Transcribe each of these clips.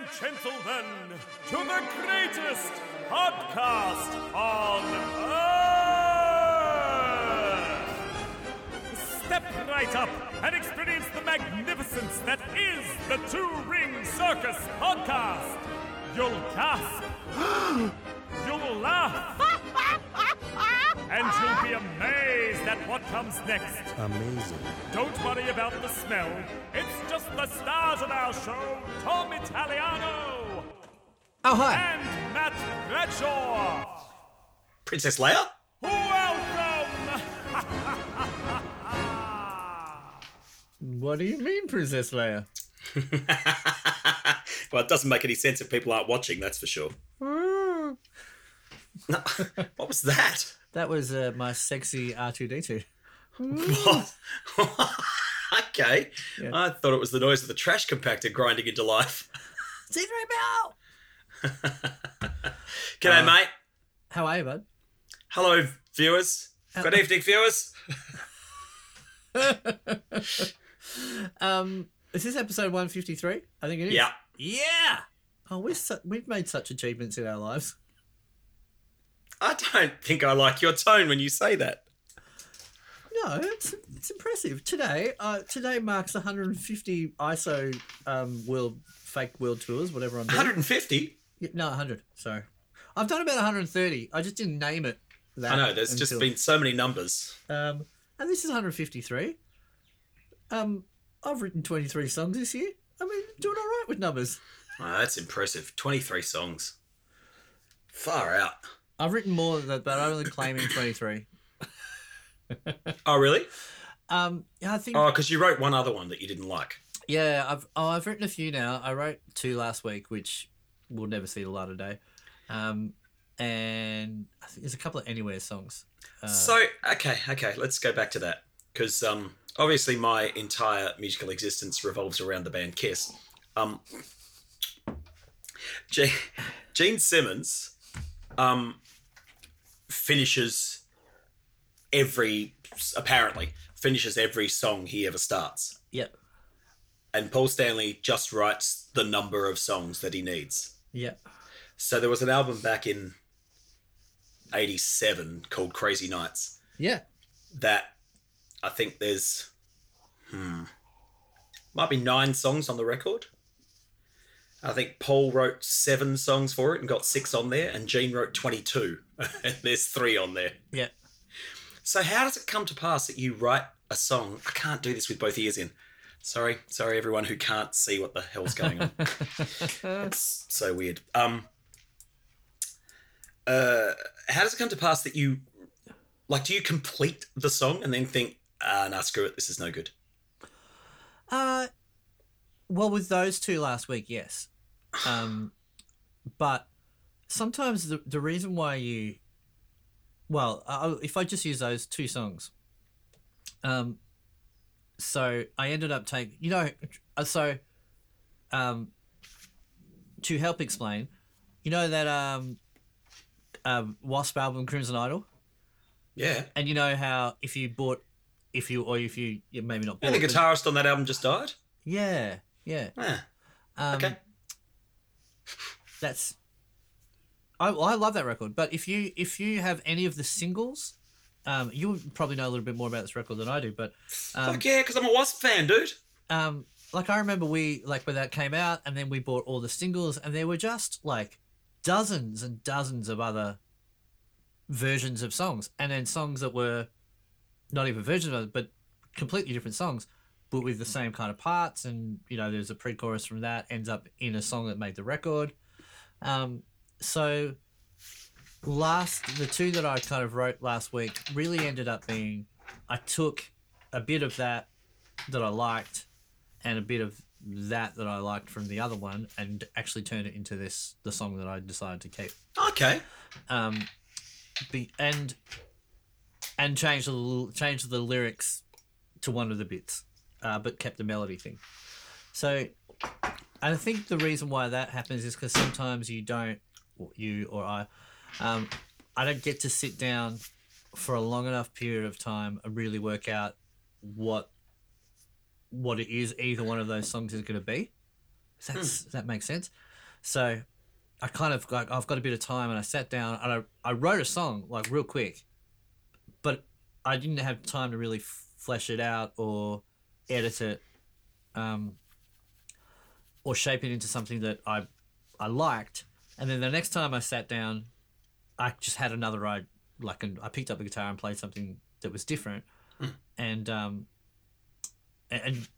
and gentlemen, to the greatest podcast on earth! Step right up and experience the magnificence that is the Two Ring Circus podcast. You'll gasp, you'll laugh, and you'll be amazed at what comes next. Amazing. Don't worry about the smell. It's the stars of our show, Tom Italiano Oh, hi. and Matt Bradshaw. Princess Leia? Welcome! What do you mean, Princess Leia? well, it doesn't make any sense if people aren't watching, that's for sure. No, what was that? That was uh, my sexy R2D2. What? okay. Yeah. I thought it was the noise of the trash compactor grinding into life. C3PO! G'day, Uh, mate. How are you, bud? Hello, viewers. Good evening, viewers. Um, is this episode 153? I think it is. Yeah. Yeah! Oh, we're su- we've made such achievements in our lives. I don't think I like your tone when you say that. No, it's it's impressive. Today, uh, today marks 150 ISO um, world fake world tours, whatever I'm doing. 150? Yeah, no, 100. Sorry, I've done about 130. I just didn't name it. That I know, there's just been so many numbers. Um, and this is 153. Um, I've written 23 songs this year. I mean, doing all right with numbers. Oh, that's impressive. 23 songs. Far out. I've written more than that, but I'm only claiming 23. Oh, really? Um, yeah, I think. Oh, because you wrote one other one that you didn't like. Yeah, I've oh, I've written a few now. I wrote two last week, which we'll never see the light of day. Um, and I think there's a couple of Anywhere songs. Uh, So okay, okay, let's go back to that because um, obviously my entire musical existence revolves around the band Kiss. Um, Gene, Gene Simmons um, finishes every apparently finishes every song he ever starts, Yep. and Paul Stanley just writes the number of songs that he needs. Yep. So there was an album back in '87 called Crazy Nights. Yeah. that I think there's hmm might be nine songs on the record. I think Paul wrote seven songs for it and got six on there, and Gene wrote twenty-two, and there's three on there. Yeah. So how does it come to pass that you write a song? I can't do this with both ears in. Sorry, sorry, everyone who can't see what the hell's going on. it's so weird. Um, uh, how does it come to pass that you, like, do you complete the song and then think, ah, nah, screw it, this is no good? Uh, well, with those two last week, yes. Um, but sometimes the the reason why you, well, uh, if I just use those two songs, um, so I ended up taking, you know, uh, so, um, to help explain, you know that um, um, Wasp album Crimson Idol, Yeah. and you know how if you bought, if you or if you yeah, maybe not bought, And the guitarist on that album just died? yeah, yeah. Ah, Um, okay. That's. I, I love that record, but if you if you have any of the singles, um, you probably know a little bit more about this record than I do. But um, Fuck yeah, because I'm a Wasp fan, dude. um, like I remember we like when that came out, and then we bought all the singles, and there were just like dozens and dozens of other versions of songs, and then songs that were not even versions of it, but completely different songs, but with the same kind of parts. And you know, there's a pre-chorus from that ends up in a song that made the record. Um, so last the two that I kind of wrote last week really ended up being I took a bit of that that I liked and a bit of that that I liked from the other one and actually turned it into this the song that I decided to keep. Okay. Um, be, and and changed the changed the lyrics to one of the bits, uh, but kept the melody thing. So I think the reason why that happens is because sometimes you don't, or you or I, um, I don't get to sit down for a long enough period of time and really work out what what it is either one of those songs is going to be. Does that, does that make sense? So I kind of like I've got a bit of time and I sat down and I, I wrote a song like real quick, but I didn't have time to really f- flesh it out or edit it, um, or shape it into something that I I liked. And then the next time I sat down, I just had another ride. Like an, I picked up a guitar and played something that was different, and um, and, and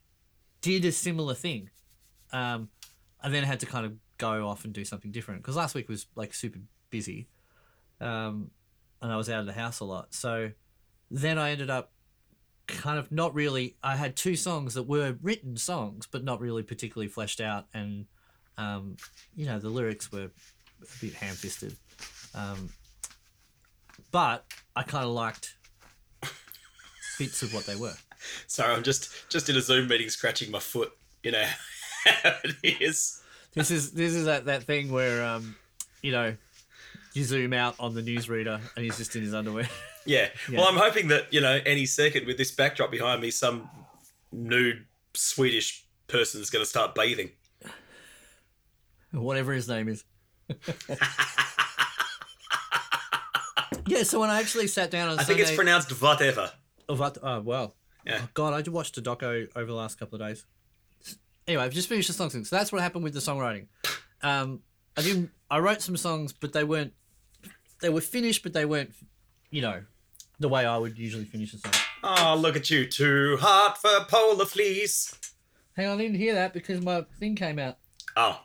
did a similar thing. Um, and then had to kind of go off and do something different because last week was like super busy, um, and I was out of the house a lot. So then I ended up kind of not really. I had two songs that were written songs, but not really particularly fleshed out, and um, you know the lyrics were a bit ham-fisted. Um, but I kind of liked bits of what they were. Sorry, I'm just just in a Zoom meeting, scratching my foot. You know how it is. This is this is that, that thing where um, you know, you zoom out on the newsreader and he's just in his underwear. Yeah. Yeah. Well, I'm hoping that you know any second with this backdrop behind me, some nude Swedish person is going to start bathing. Whatever his name is. yeah, so when I actually sat down on I think it's pronounced whatever. Oh, what? Oh, wow. Yeah. Oh, God, I just watched a doco over the last couple of days. Anyway, I've just finished the song thing. So that's what happened with the songwriting. Um, I didn't. I wrote some songs, but they weren't. They were finished, but they weren't. You know, the way I would usually finish a song. Oh, look at you, too hot for polar fleece. Hang on, I didn't hear that because my thing came out. Oh,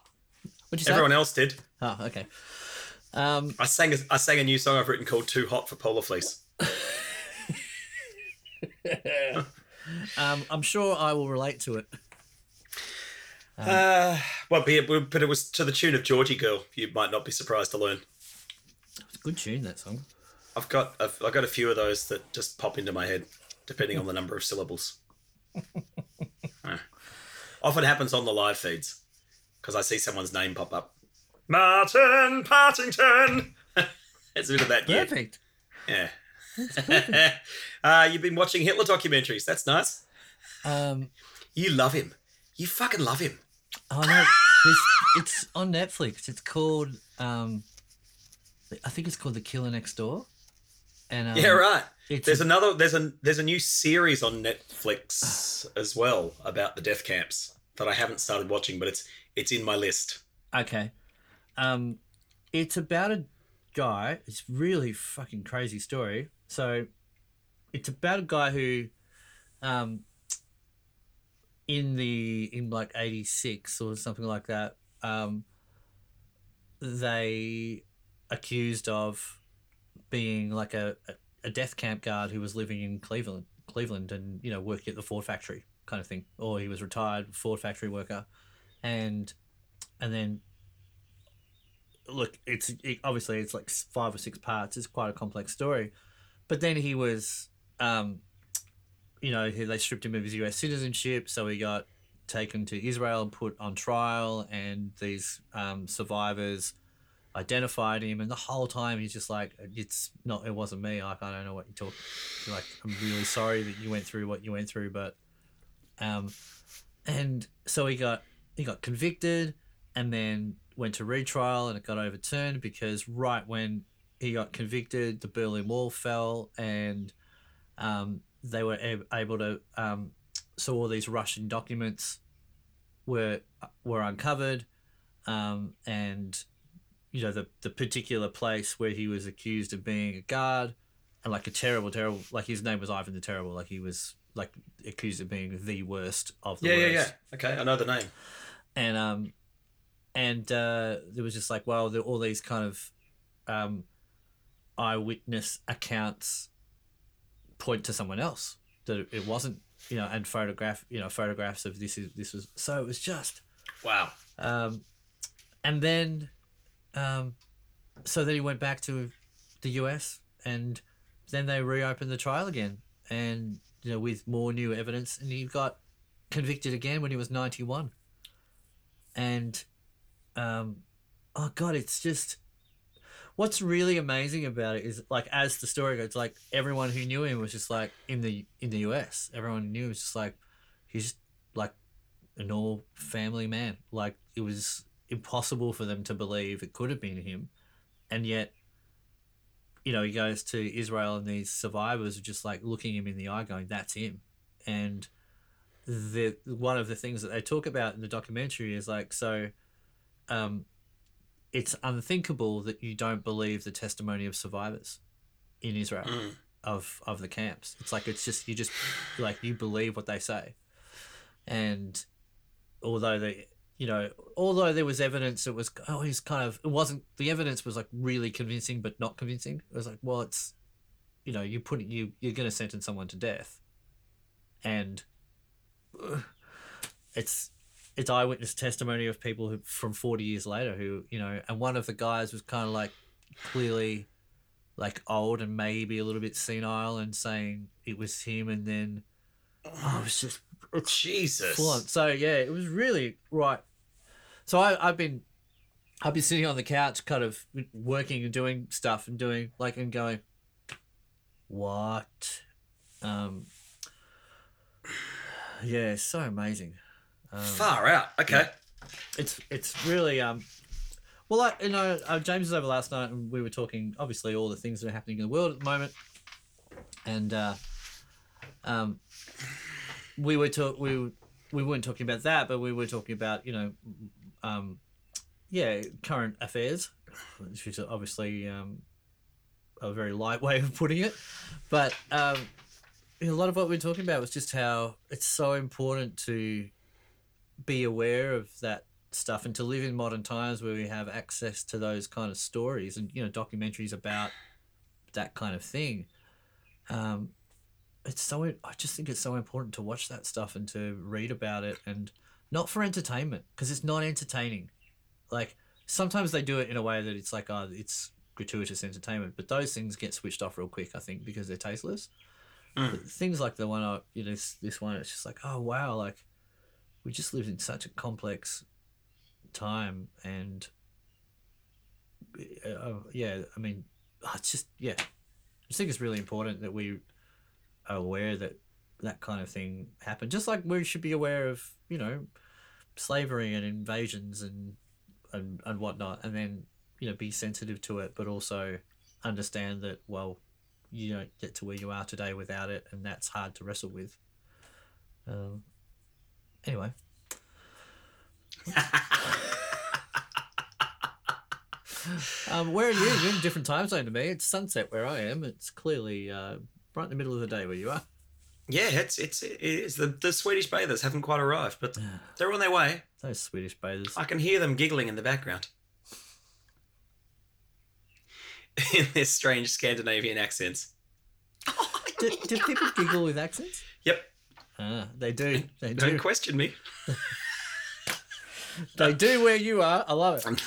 What'd you say? everyone else did. Oh, okay. Um, I sang a, I sang a new song I've written called "Too Hot for Polar Fleece." um, I'm sure I will relate to it. Uh, well, be it, but it was to the tune of "Georgy Girl." You might not be surprised to learn. It's a good tune that song. I've got I've, I've got a few of those that just pop into my head, depending on the number of syllables. Uh, Often happens on the live feeds because I see someone's name pop up. Martin Partington. it's a bit of that. Yeah. Perfect. yeah. uh, you've been watching Hitler documentaries. That's nice. Um, You love him. You fucking love him. oh no, this, it's on Netflix. It's called. Um, I think it's called The Killer Next Door. And um, yeah, right. It's There's another. There's a there's a new series on Netflix as well about the death camps that I haven't started watching, but it's it's in my list. Okay. Um, it's about a guy. It's really fucking crazy story. So, it's about a guy who, um, in the in like eighty six or something like that, um, they accused of being like a, a a death camp guard who was living in Cleveland, Cleveland, and you know working at the Ford factory kind of thing, or he was retired Ford factory worker, and and then look it's it, obviously it's like five or six parts. It's quite a complex story. But then he was um you know he, they stripped him of his us citizenship. So he got taken to israel and put on trial and these um, survivors identified him. And the whole time he's just like it's not it wasn't me. Like i don't know what you're talk like i'm really sorry that you went through what you went through but um and so he got he got convicted and then went to retrial and it got overturned because right when he got convicted, the Berlin Wall fell and um, they were able to. Um, so all these Russian documents were were uncovered, um, and you know the the particular place where he was accused of being a guard and like a terrible, terrible. Like his name was Ivan the Terrible. Like he was like accused of being the worst of the Yeah, worst yeah, yeah. Okay, I know the name. And um and uh there was just like well there all these kind of um eyewitness accounts point to someone else that it- wasn't you know and photograph you know photographs of this is this was so it was just Wow. um and then um so then he went back to the US and then they reopened the trial again and you know with more new evidence and he got convicted again when he was 91 and um oh god it's just what's really amazing about it is like as the story goes like everyone who knew him was just like in the in the US everyone knew him was just like he's just like a normal family man. Like it was impossible for them to believe it could have been him, and yet, you know, he goes to Israel and these survivors are just like looking him in the eye, going, "That's him," and the one of the things that they talk about in the documentary is like so. Um, it's unthinkable that you don't believe the testimony of survivors in Israel Mm. of of the camps. It's like it's just you just like you believe what they say, and although they you know although there was evidence it was oh he's kind of it wasn't the evidence was like really convincing but not convincing. It was like well it's you know you put you you're going to sentence someone to death, and it's it's eyewitness testimony of people who from 40 years later who you know and one of the guys was kind of like clearly like old and maybe a little bit senile and saying it was him and then oh, it was just it's Jesus. So yeah, it was really right. So I, I've been I've been sitting on the couch kind of working and doing stuff and doing like and going what um yeah, it's so amazing. Um, Far out. Okay. it's it's really um well I, you know uh, james was over last night and we were talking obviously all the things that are happening in the world at the moment and uh um we were talk we we weren't talking about that but we were talking about you know um yeah current affairs which is obviously um a very light way of putting it but um a lot of what we we're talking about was just how it's so important to be aware of that stuff and to live in modern times where we have access to those kind of stories and you know documentaries about that kind of thing. Um it's so i just think it's so important to watch that stuff and to read about it and not for entertainment because it's not entertaining. Like sometimes they do it in a way that it's like oh it's gratuitous entertainment but those things get switched off real quick i think because they're tasteless Mm. things like the one I, you know this, this one it's just like oh wow like we just lived in such a complex time and uh, yeah i mean oh, it's just yeah i just think it's really important that we are aware that that kind of thing happened just like we should be aware of you know slavery and invasions and and, and whatnot and then you know be sensitive to it but also understand that well you don't get to where you are today without it and that's hard to wrestle with um, anyway um, where are you? You're in a different time zone to me. It's sunset where I am. It's clearly uh, right in the middle of the day where you are. Yeah, it's it's it's the the Swedish bathers haven't quite arrived, but they're on their way. Those Swedish bathers. I can hear them giggling in the background. In their strange Scandinavian accents. Do, do people giggle with accents? Yep. Ah, they do. They Don't do. question me. They do where you are. I love it.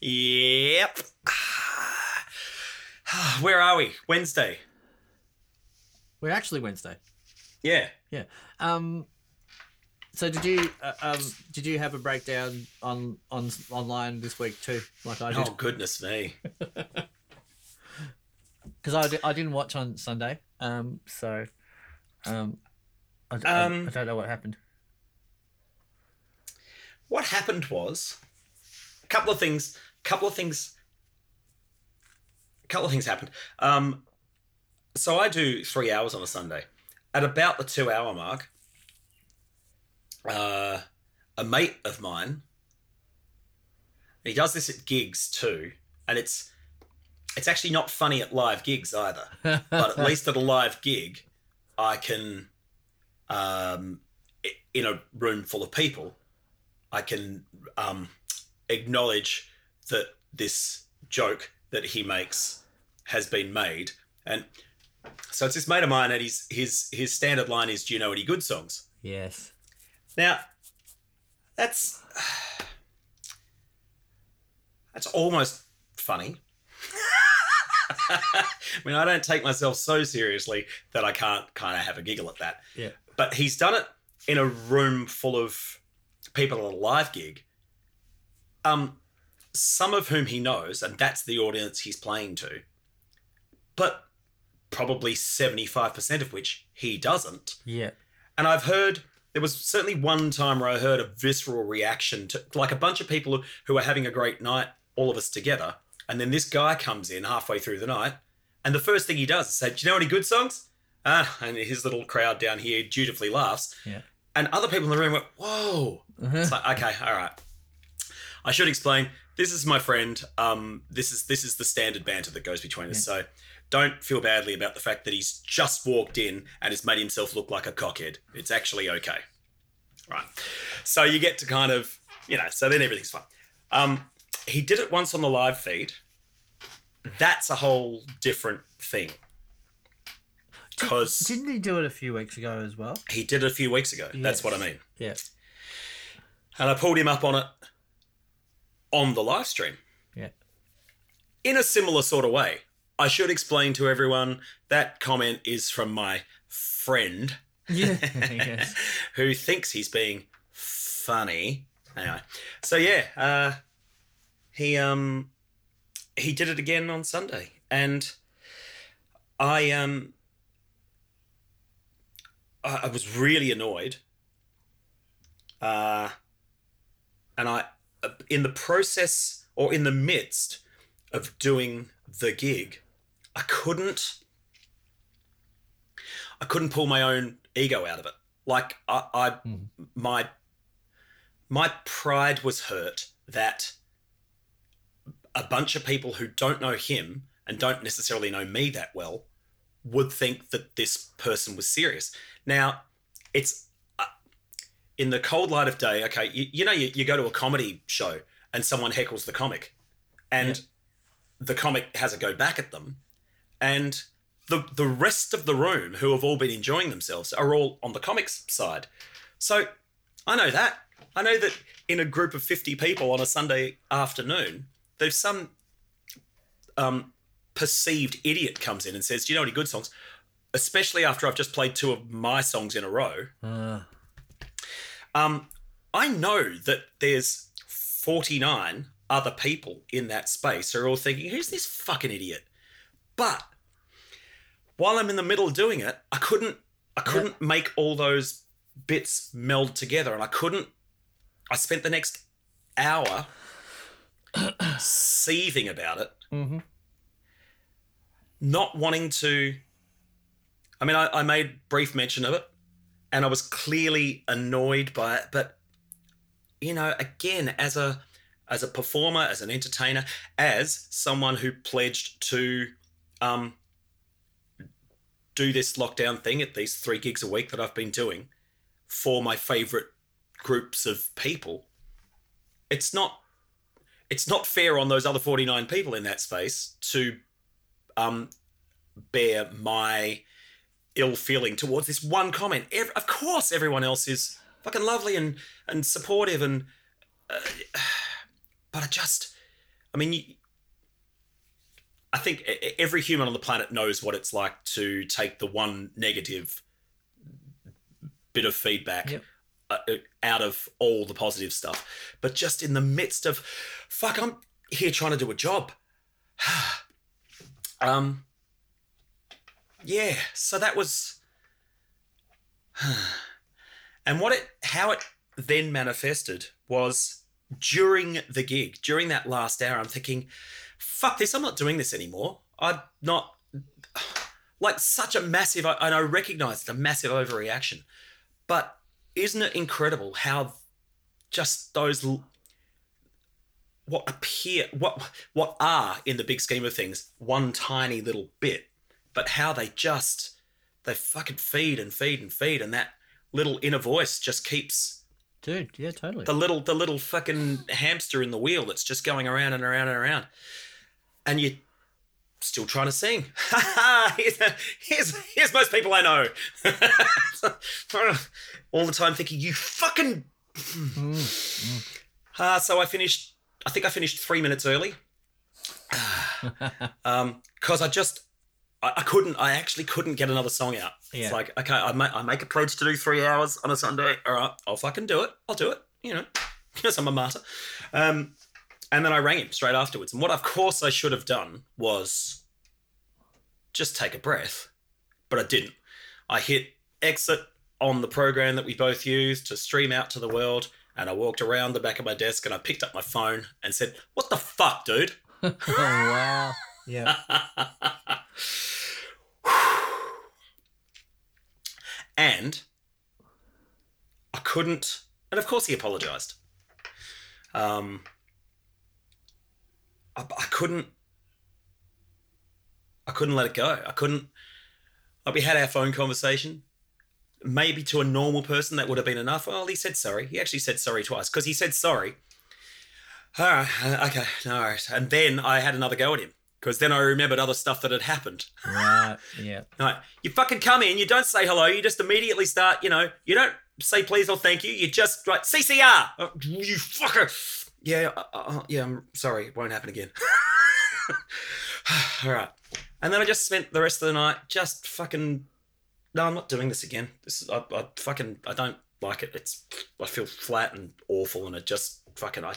yep. Where are we? Wednesday. We're actually Wednesday. Yeah. Yeah. Um. So did you uh, um did you have a breakdown on on online this week too, like I did? Oh goodness me. Because I, di- I didn't watch on Sunday. Um. So, um, I, I- Um, I don't know what happened. What happened was a couple of things. A Couple of things. A couple of things happened. Um, so I do three hours on a Sunday. At about the two hour mark, uh, a mate of mine, he does this at gigs too, and it's it's actually not funny at live gigs either. But at least at a live gig, I can, um, in a room full of people, I can um, acknowledge that this joke that he makes has been made, and so it's this mate of mine, and his his his standard line is, "Do you know any good songs?" yes. Now, that's that's almost funny. I mean, I don't take myself so seriously that I can't kind of have a giggle at that. Yeah. But he's done it in a room full of people at a live gig. Um, some of whom he knows, and that's the audience he's playing to. But probably seventy-five percent of which he doesn't. Yeah. And I've heard there was certainly one time where I heard a visceral reaction to like a bunch of people who are having a great night, all of us together, and then this guy comes in halfway through the night, and the first thing he does is say, "Do you know any good songs?" Ah, and his little crowd down here dutifully laughs, Yeah. and other people in the room went, "Whoa!" It's like, okay, all right. I should explain. This is my friend. Um, this is this is the standard banter that goes between us. So don't feel badly about the fact that he's just walked in and has made himself look like a cockhead. It's actually okay. Right. So you get to kind of, you know, so then everything's fine. Um, he did it once on the live feed. That's a whole different thing. Because Didn't he do it a few weeks ago as well? he did it a few weeks ago. That's what I mean. Yeah. And I pulled him up on it on the live stream. Yeah. in a similar sort of way. I should explain to everyone that comment is from my friend Yeah. yes. who thinks he's being funny. Anyway, so yeah, uh, he um he did it again on Sunday, and I um I, I was really annoyed. Uh, and I uh, in the process or in the midst of doing the gig, I couldn't I couldn't pull my own ego out of it. Like I, I my my pride was hurt that a bunch of people who don't know him and don't necessarily know me that well would think that this person was serious. Now, it's uh, in the cold light of day. Okay, you, you know, you, you go to a comedy show and someone heckles the comic, and the comic has a go back at them, and the the rest of the room who have all been enjoying themselves are all on the comics side. So I know that. I know that in a group of 50 people on a Sunday afternoon, there's some um, perceived idiot comes in and says, Do you know any good songs? Especially after I've just played two of my songs in a row. Uh, Um, I know that there's 49 other people in that space who are all thinking, Who's this fucking idiot? But while I'm in the middle of doing it, I couldn't I couldn't make all those bits meld together and I couldn't I spent the next hour seething about it, Mhm. not wanting to. I mean, I, I made brief mention of it, and I was clearly annoyed by it. But you know, again, as a as a performer, as an entertainer, as someone who pledged to um, do this lockdown thing at these three gigs a week that I've been doing for my favorite groups of people, it's not it's not fair on those other 49 people in that space to um, bear my ill feeling towards this one comment. Ev- of course, everyone else is fucking lovely and, and supportive, and uh, but I just, I mean, you, I think every human on the planet knows what it's like to take the one negative bit of feedback Yep. uh, out of all the positive stuff. But just in the midst of, fuck, I'm here trying to do a job. um, yeah. So that was, and what it, how it then manifested was during the gig, during that last hour. I'm thinking, fuck this, I'm not doing this anymore. I'm not like such a massive, and I recognize it's a massive overreaction, but isn't it incredible how just those what appear what what are in the big scheme of things one tiny little bit but how they just they fucking feed and feed and feed and that little inner voice just keeps dude, yeah, totally. the little the little fucking hamster in the wheel that's just going around and around and around and you still trying to sing. Here's, here's here's most people i know. All the time thinking you fucking uh, so i finished i think i finished three minutes early. Um because i just I, I couldn't i actually couldn't get another song out. Yeah. it's like okay I make, I make a pledge to do three hours on a sunday. All right i'll fucking do it. I'll do it you know. Because i'm a martyr. Um and then I rang him straight afterwards. And what, of course, I should have done was just take a breath, but I didn't. I hit exit on the program that we both use to stream out to the world. And I walked around the back of my desk and I picked up my phone and said, What the fuck, dude? oh wow. Yeah. and I couldn't, and of course he apologized. Um, I, I couldn't, I couldn't let it go. I couldn't. Like we had our phone conversation. Maybe to a normal person that would have been enough. Well, he said sorry. He actually said sorry twice because he said sorry. All right, uh, okay, no worries. And then I had another go at him because then I remembered other stuff that had happened. Right. Yeah. Like, you fucking come in, you don't say hello, you just immediately start, you know, you don't say please or thank you, you just right CCR! Oh, you fucker! Yeah, uh, uh, yeah, I'm sorry, it won't happen again. All right. And then I just spent the rest of the night just fucking, no, I'm not doing this again. This is, I, I fucking, I don't like it. It's, I feel flat and awful and it just fucking, I,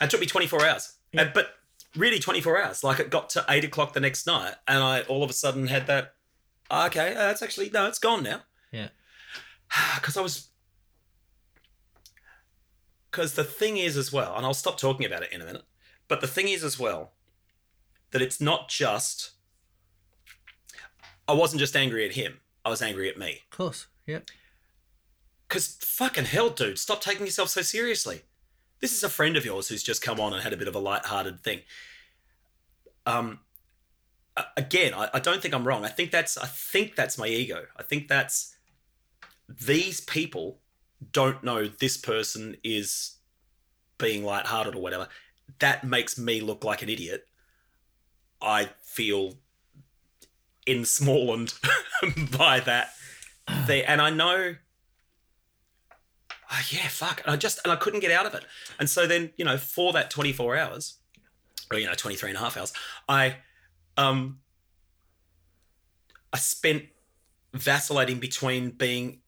it took me 24 hours. Yeah. And, but really 24 hours. Like it got to eight o'clock the next night, and I all of a sudden had that. "Ah, Okay, uh, it's actually no, it's gone now. Yeah. Because I was. Because the thing is as well, and I'll stop talking about it in a minute. But the thing is as well, that it's not just. I wasn't just angry at him. I was angry at me. Of course. Yep. Because fucking hell, dude, stop taking yourself so seriously. This is a friend of yours who's just come on and had a bit of a light-hearted thing. Um, again, I, I don't think I'm wrong. I think that's I think that's my ego. I think that's these people don't know this person is being light-hearted or whatever. That makes me look like an idiot. I feel ensmalled by that thing, and I know oh, yeah, fuck. And I just, and I couldn't get out of it. And so then, you know, for that 24 hours, or, you know, 23 and a half hours, I, um, I spent vacillating between being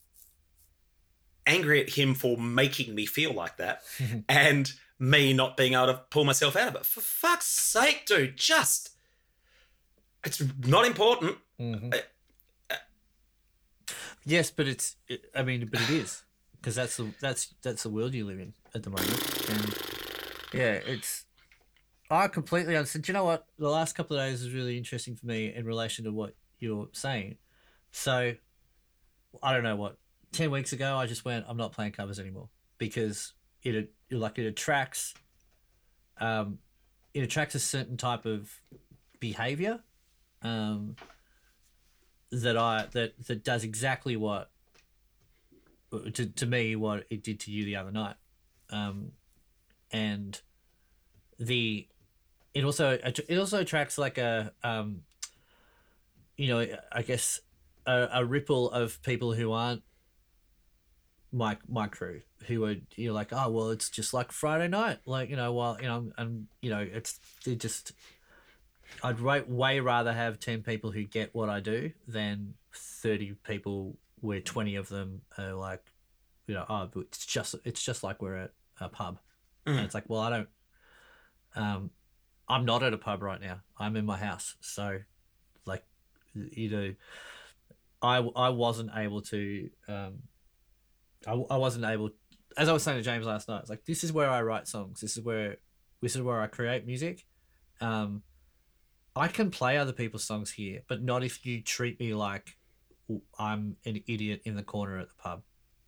angry at him for making me feel like that and me not being able to pull myself out of it. For fuck's sake, dude, just, it's not important. Mhm. Uh, Yes, but it's. It, I mean, but it is because that's the that's that's the world you live in at the moment, and yeah, it's. I completely understand. Do you know what? The last couple of days was really interesting for me in relation to what you're saying. So, I don't know what. Ten weeks ago, I just went. I'm not playing covers anymore because it it like it attracts. Um, it attracts a certain type of behavior. Um, that I that that does exactly what to to me what it did to you the other night, um, and the it also it also attracts like a um, you know I guess a, a ripple of people who aren't my my crew who are you're like oh well it's just like Friday night like you know while you know and you know it's it just I'd way, way rather have 10 people who get what I do than 30 people where 20 of them are like, you know, oh, it's just, it's just like we're at a pub. And Mm. it's like, well, I don't, um, I'm not at a pub right now. I'm in my house. So like, you know, I, I wasn't able to, um, I, I wasn't able, as I was saying to James last night, it's like, this is where I write songs. This is where, this is where I create music. Um, I can play other people's songs here, but not if you treat me like I'm an idiot in the corner at the pub,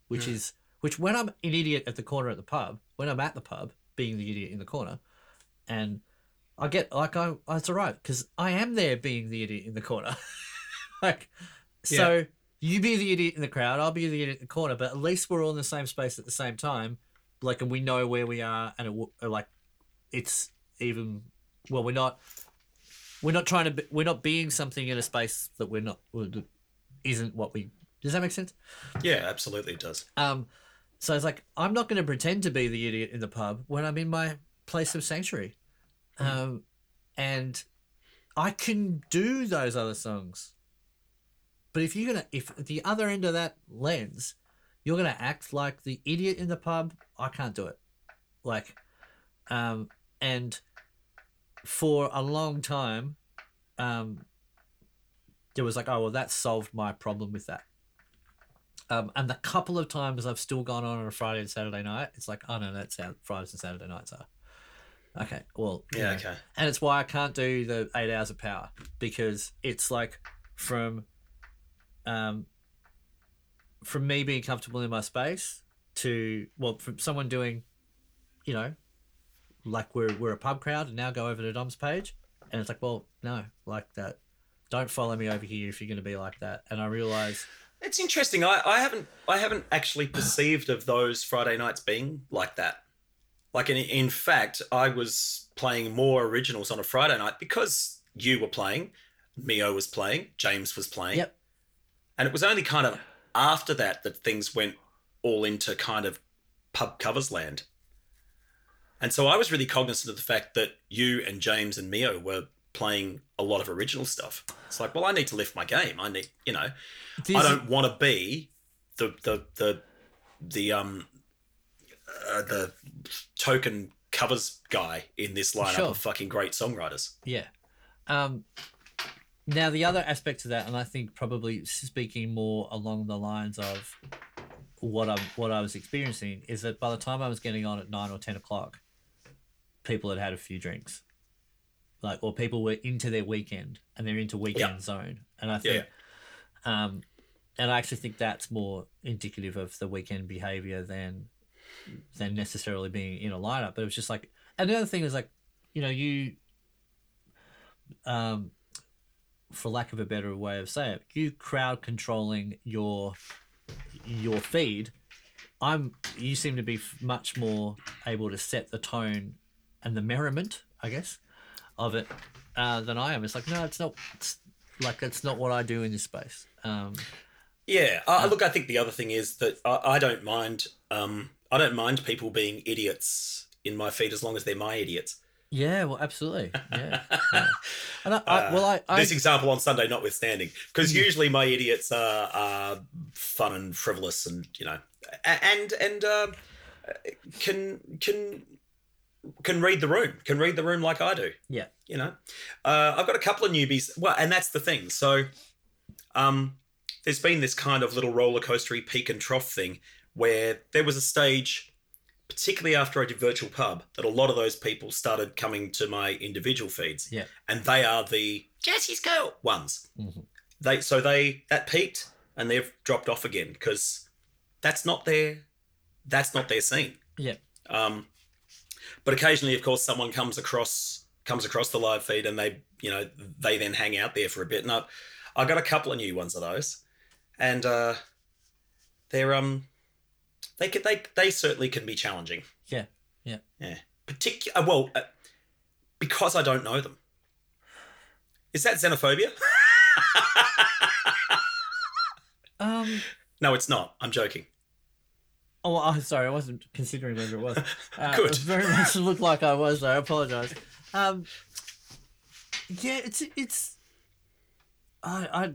which Hmm. is which when I'm an idiot at the corner at the pub, when I'm at the pub being the idiot in the corner, and I get like I it's all right because I am there being the idiot in the corner, like so you be the idiot in the crowd, I'll be the idiot in the corner, but at least we're all in the same space at the same time, like and we know where we are, and it, w- like it's even well we're not we're not trying to be, we're not being something in a space that we're not isn't what we does that make sense? Yeah, absolutely it does. um so it's like i'm not going to pretend to be the idiot in the pub when i'm in my place of sanctuary. Um and i can do those other songs but if you're gonna if the other end of that lens you're gonna act like the idiot in the pub i can't do it like um and for a long time um there was like oh well that solved my problem with that Um, and the couple of times I've still gone on on a Friday and Saturday night, it's like, oh no, that's how Fridays and Saturday nights are. Okay, well, Yeah, know. okay. and it's why I can't do the eight hours of power because it's like from, um, from me being comfortable in my space to well, from someone doing, you know, like we're we're a pub crowd and now go over to Dom's page, and it's like, well, no, like that. Don't follow me over here if you're going to be like that. And I realize, It's interesting. I, I haven't I haven't actually perceived of those Friday nights being like that. Like in in fact, I was playing more originals on a Friday night because you were playing, Mio was playing, James was playing. Yep. And it was only kind of after that that things went all into kind of pub covers land. And so I was really cognizant of the fact that you and James and Mio were playing a lot of original stuff. It's like, well, I need to lift my game. I need, you know, I don't want to be the the the the um uh, the token covers guy in this lineup Sure. of fucking great songwriters. Yeah. Um, now the other aspect to that, and I think probably speaking more along the lines of what I what I was experiencing, is that by the time I was getting on at nine or ten o'clock, people had had a few drinks, like or people were into their weekend and they're into weekend zone, and I think, um, and I actually think that's more indicative of the weekend behavior than than necessarily being in a lineup. But it was just like, and the other thing is like, you know, you um, for lack of a better way of saying it, you crowd controlling your your feed. I'm. You seem to be much more able to set the tone and the merriment, I guess, of it uh, than I am. It's like no, it's not. It's like it's not what I do in this space. Um, Yeah. Uh, look, I think the other thing is that I, I don't mind. Um, I don't mind people being idiots in my feed as long as they're my idiots. Yeah, well, absolutely. Yeah. yeah. And I, I, well, I, I this example on Sunday notwithstanding, because usually my idiots are, are fun and frivolous, and you know, and and um, can can can read the room, can read the room like I do. yeah, You know, uh, I've got a couple of newbies. Well, and that's the thing. So, um, there's been this kind of little roller coastery peak and trough thing where there was a stage, particularly after I did virtual pub, that a lot of those people started coming to my individual feeds yeah, and they are the Jessie's girl ones. Mhm. They so they that peaked and they've dropped off again because that's not their that's not their scene. yeah. Um, but occasionally, of course, someone comes across comes across the live feed and they you know they then hang out there for a bit. And I've, I've got a couple of new ones of those, and uh, they're um they can they they certainly can be challenging. Yeah, yeah. Yeah. Particular well, uh, because I don't know them. Is that xenophobia? Um. no, it's not. I'm joking. Oh, I'm sorry. I wasn't considering whether it was. Uh, Good. It very much looked like I was. Though. I apologize. Um, yeah, it's it's. I I.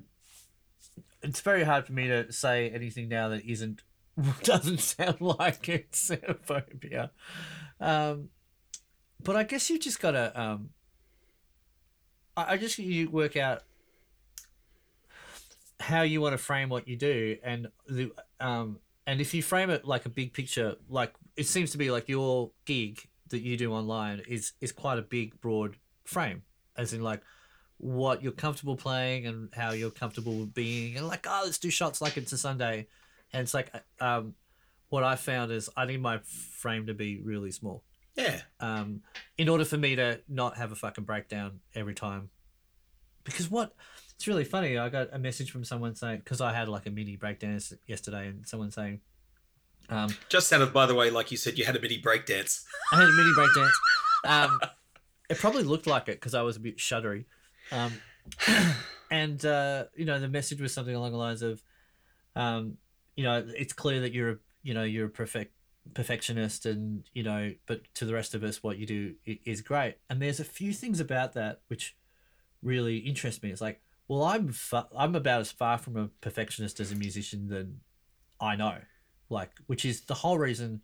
It's very hard for me to say anything now that isn't doesn't sound like it's xenophobia. Um, but I guess you just gotta um. I, I just you work out how you want to frame what you do and the um and if you frame it like a big picture like it seems to be like your gig that you do online is is quite a big broad frame as in like what you're comfortable playing and how you're comfortable being and like oh let's do shots like it's a sunday and it's like um what i found is i need my frame to be really small Yeah. um, in order for me to not have a fucking breakdown every time. Because what it's really funny. I got a message from someone saying because I had like a mini breakdown yesterday, and someone saying, um, Just sounded, by the way, like you said you had a mini breakdance. I had a mini breakdance. Um, it probably looked like it because I was a bit shuddery. Um, and uh, you know, the message was something along the lines of, um, you know, it's clear that you're a, you know, you're a perfect perfectionist, and you know, but to the rest of us, what you do is great. And there's a few things about that which really interest me. It's like, well, I'm fa- I'm about as far from a perfectionist as a musician than I know, like, which is the whole reason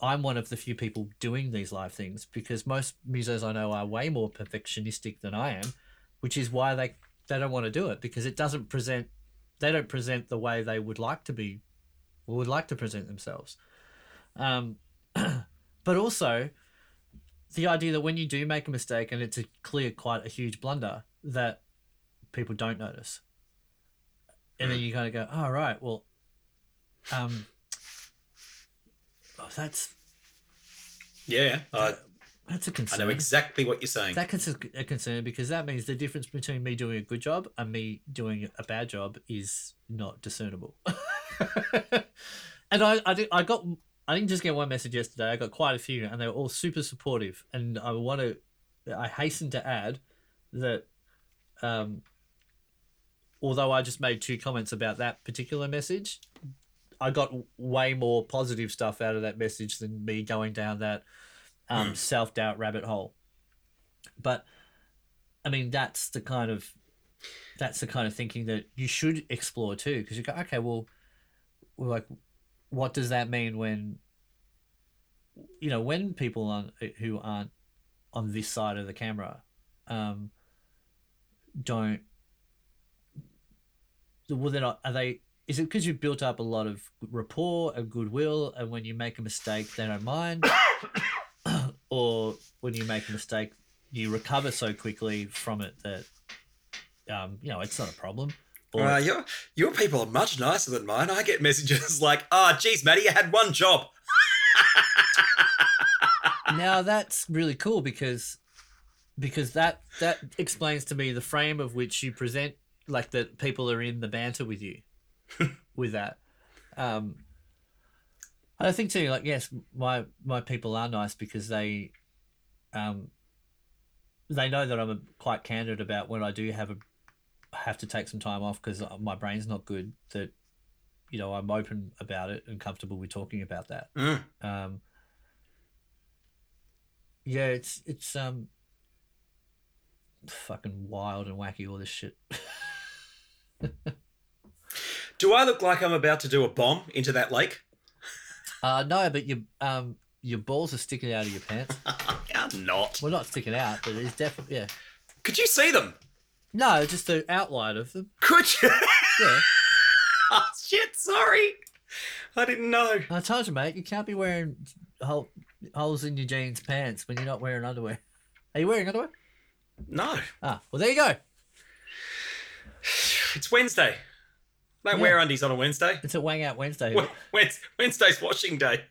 I'm one of the few people doing these live things because most musos I know are way more perfectionistic than I am, which is why they they don't want to do it because it doesn't present they don't present the way they would like to be, or would like to present themselves. Um, but also, the idea that when you do make a mistake and it's a clear, quite a huge blunder, that people don't notice, and then you kind of go, "Oh right, well, um, oh, that's Yeah, I, that's a concern." I know exactly what you're saying. That's a, concern because that means the difference between me doing a good job and me doing a bad job is not discernible. and I, I, did, I got, I didn't just get one message yesterday. I got quite a few, and they were all super supportive. And I want to, I hasten to add that, um, although I just made two comments about that particular message, I got way more positive stuff out of that message than me going down that um, self doubt rabbit hole. But I mean, that's the kind of that's the kind of thinking that you should explore too, because you go, okay, well, well, like, what does that mean when you know when people on who aren't on this side of the camera um, don't well they're not are they is it because you've built up a lot of rapport and goodwill and when you make a mistake they don't mind or when you make a mistake you recover so quickly from it that um, you know it's not a problem or Uh, your your people are much nicer than mine. I get messages like, "Ah, oh, geez, Matty, you had one job." now that's really cool because because that that explains to me the frame of which you present like that people are in the banter with you with that um i think too like yes my my people are nice because they um they know that i'm quite candid about when i do have a have to take some time off because my brain's not good that you know i'm open about it and comfortable with talking about that Mm. um yeah it's it's um fucking wild and wacky all this shit Do I look like I'm about to do a bomb into that lake? Uh no but your um your balls are sticking out of your pants I'm not. well not sticking out but it's definitely yeah Could you see them? no just the outline of them Could you? yeah oh shit! Sorry, I didn't know. i told you mate you can't be wearing hole, holes in your jeans pants when you're not wearing underwear are you wearing underwear No, ah well there you go it's Wednesday. Don't Yeah. wear undies on a Wednesday. it's a wang out wednesday Wed- Wed- Wednesday's washing day.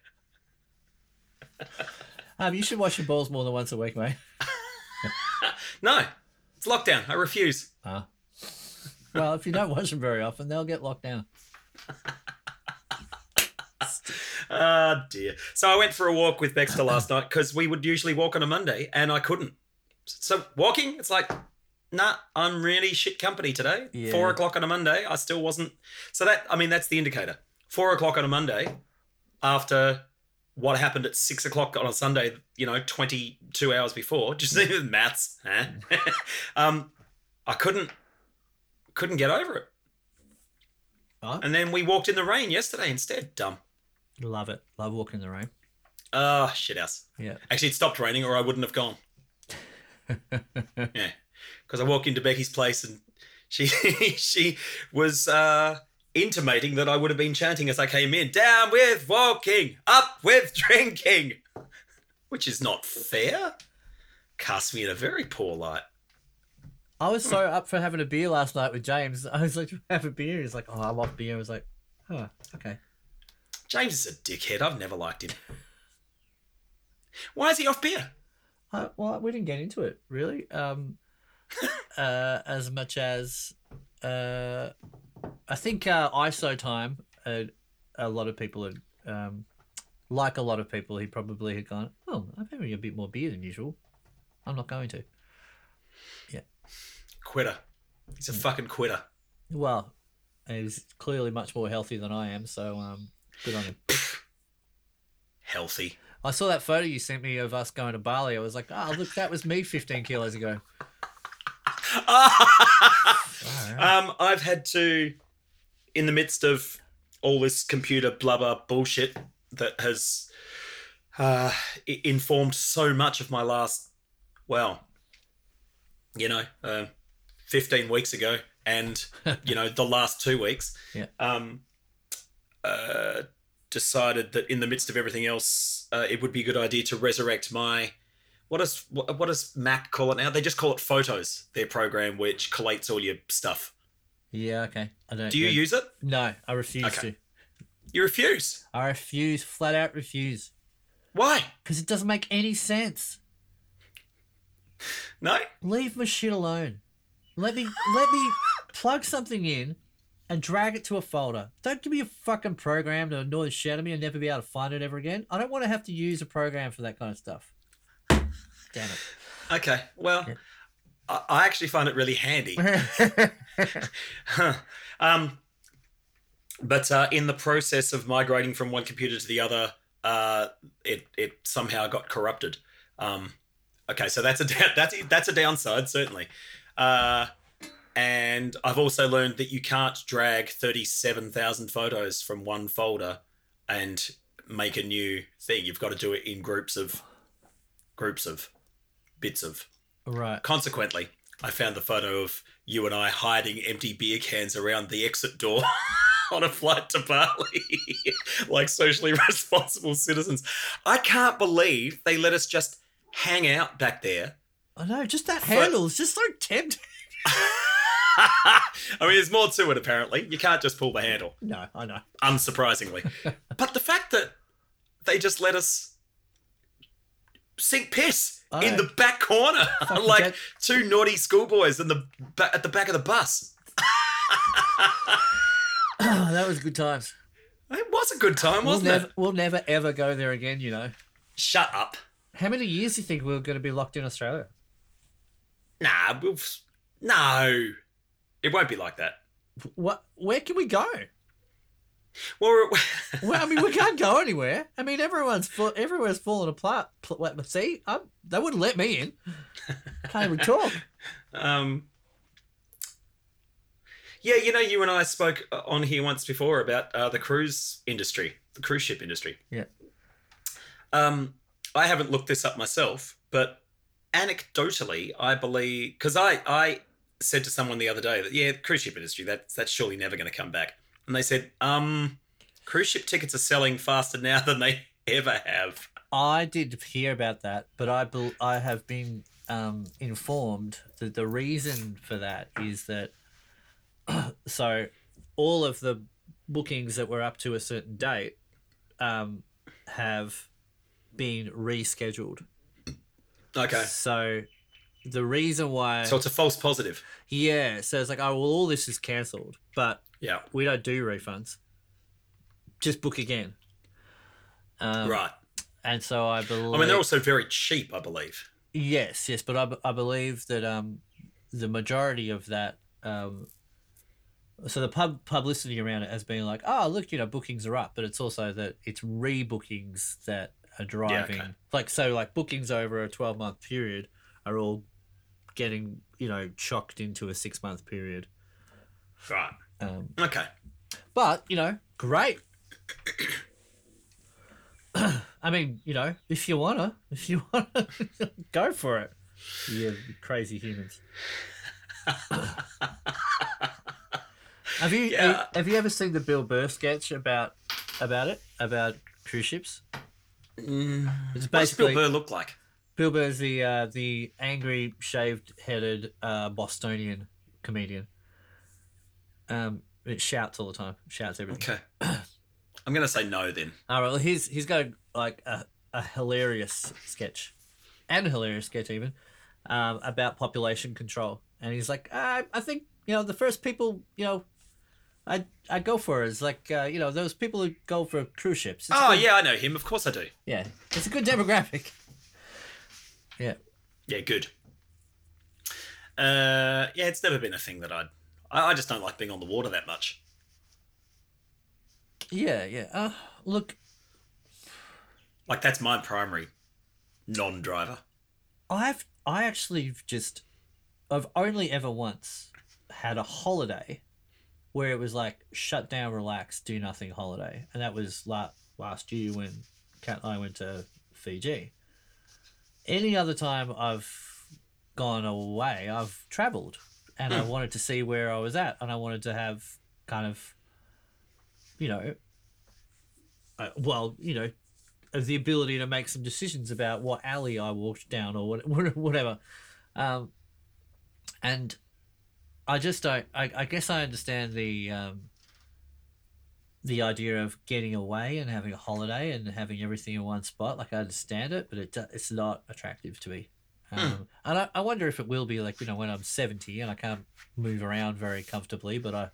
um you should wash your balls more than once a week mate No, it's lockdown. I refuse. ah well if you don't wash them very often they'll get locked down Ah, dear. So I went for a walk with Baxter last night because we would usually walk on a Monday and I couldn't. So walking, it's like, nah, I'm really shit company today. Yeah. Four o'clock on a Monday, I still wasn't. So that, I mean, that's the indicator. Four o'clock on a Monday after what happened at six o'clock on a Sunday, you know, 22 hours before, just the maths, huh? um, I couldn't, couldn't get over it. Oh. And then we walked in the rain yesterday instead. Dumb. love it love walking in the rain Ah, shit house. yeah Actually, it stopped raining, or I wouldn't have gone. Yeah, because I walked into Becky's place and she she was uh, intimating that I would have been chanting as I came in, "Down with walking, up with drinking," which is not fair. Casts me in a very poor light. I was so up for having a beer last night with James. I was like, have a beer. He's like, oh, I'm off beer. I was like, huh, okay. James is a dickhead. I've never liked him. Why is he off beer? Uh, well, we didn't get into it really, um, uh, as much as uh, I think uh, ISO time. Uh, a lot of people had, um, like a lot of people, he probably had gone. Oh, I'm having a bit more beer than usual. I'm not going to. Yeah. Quitter. He's a fucking quitter. Well, he's clearly much more healthy than I am, so um, good on him. Healthy. I saw that photo you sent me of us going to Bali. I was like, oh, look, that was me 15 kilos ago. um, I've had to, in the midst of all this computer blubber bullshit that has uh, informed so much of my last, well, you know, uh, 15 weeks ago, and you know the last two weeks, Yeah. um, uh, decided that in the midst of everything else, uh, it would be a good idea to resurrect my. What does what, what does Mac call it now? They just call it Photos. Their program which collates all your stuff. Yeah, okay. I don't. Do you yeah. use it? No, I refuse Okay. to. You refuse. I refuse, flat out refuse, Why? because it doesn't make any sense. No. Leave my shit alone. Let me let me plug something in and drag it to a folder. Don't give me a fucking program to annoy the shit out of me and never be able to find it ever again. I don't want to have to use a program for that kind of stuff. Damn Okay. Well, I, I actually find it really handy. it. um, but uh, in the process of migrating from one computer to the other, uh, it it somehow got corrupted. Um, okay, so that's a that's that's a downside certainly. Uh, and I've also learned that you can't drag thirty seven thousand photos from one folder and make a new thing. You've got to do it in groups of groups of bits of right. Consequently, I found the photo of you and I hiding empty beer cans around the exit door on a flight to Bali, like socially responsible citizens. I can't believe they let us just hang out back there. I know, just that handle is just so tempting. I mean, there's more to it, apparently. You can't just pull the handle, No, I know. unsurprisingly. but the fact that they just let us sink piss In the back corner, like get- two naughty schoolboys in the ba- at the back of the bus. Oh, that was good times. It was a good time, We'll wasn't never, it? we'll never ever go there again. You know. Shut up. How many years do you think we're going to be locked in Australia? Nah, we'll, no, it won't be like that. What? Where can we go? Well, Well, I mean, we can't go anywhere. I mean, everyone's everywhere's falling apart. See, I'm, they wouldn't let me in. Can't even talk. um, yeah, you know, you and I spoke uh, on here once before about uh, the cruise industry, the cruise ship industry. Yeah. Um, I haven't looked this up myself, but anecdotally, I believe because I I said to someone the other day that yeah, the cruise ship industry that's that's surely never going to come back, and they said um, cruise ship tickets are selling faster now than they ever have. I did hear about that, but I bel I have been um, informed that the reason for that is that so all of the bookings that were up to a certain date um, have been rescheduled. Okay, So the reason why, so it's a false positive. yeah, so it's like, oh well, all this is cancelled, but Yeah, we don't do refunds. Just book again. Um, right. And so I believe. I mean, they're also very cheap, I believe. Yes, yes, but I, I believe that um, the majority of that, um, so the pub publicity around it has been like, oh, look, you know, bookings are up, but it's also that it's rebookings that are driving, okay. like, so like bookings over a twelve month period are all getting, you know, chocked into a six month period. Right. Um, Okay. but you know, great. I mean, you know, if you wanna, if you wanna, go for it. You crazy humans. have you Yeah. have you ever seen the Bill Burr sketch about about it about cruise ships? It's What's Bill Burr look like? Bill Burr's the uh, the angry shaved headed uh, Bostonian comedian. Um, it shouts all the time. Shouts everything. Okay. I'm gonna say no then. All right, well, he's he's got like a, a hilarious sketch, and a hilarious sketch even, um, about population control. And he's like, I, I think you know the first people you know, I I go for is like uh, you know those people who go for cruise ships. It's Oh good- yeah, I know him. Of course I do. yeah, it's a good demographic. Yeah, Yeah, good. Uh, yeah, it's never been a thing that I'd. I, I just don't like being on the water that much. yeah, yeah. Uh, look, Like that's my primary non-driver. I've I actually just I've only ever once had a holiday where it was like shut down, relax, do nothing holiday, and that was la- last year when Kat and I went to Fiji. Any other time I've gone away, I've travelled and I wanted to see where I was at, and I wanted to have kind of, you know, uh, well, you know, the ability to make some decisions about what alley I walked down or what, whatever. Um, and I just don't. I, I guess I understand the um, the idea of getting away and having a holiday and having everything in one spot. Like I understand it, but it it's not attractive to me. Um, And I, I wonder if it will be like you know when I'm seventy and I can't move around very comfortably, but I,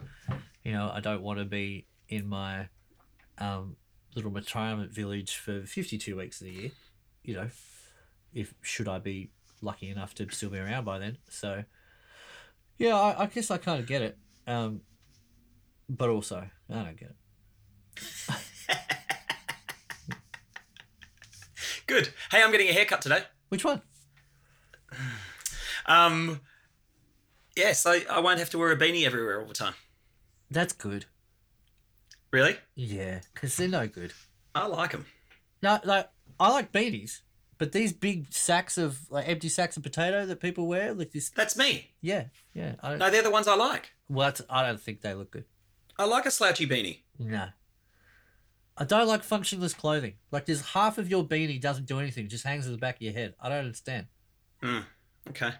you know, I don't want to be in my um, little retirement village for fifty two weeks of the year. You know, if should I be lucky enough to still be around by then. So, yeah, I, I guess I kind of get it, um, but also I don't get it. Good. Hey, I'm getting a haircut today. Which one? Um, yes, I, I won't have to wear a beanie everywhere all the time. That's good. Really? Yeah, because they're no good. I like them. No, like I like beanies, but these big sacks of like empty sacks of potato that people wear, like this. That's me. Yeah, yeah. I don't. No, they're the ones I like. Well, that's, I don't think they look good. I like a slouchy beanie. No. I don't like functionless clothing. Like, there's half of your beanie doesn't do anything; it just hangs at the back of your head. I don't understand. Mm, okay.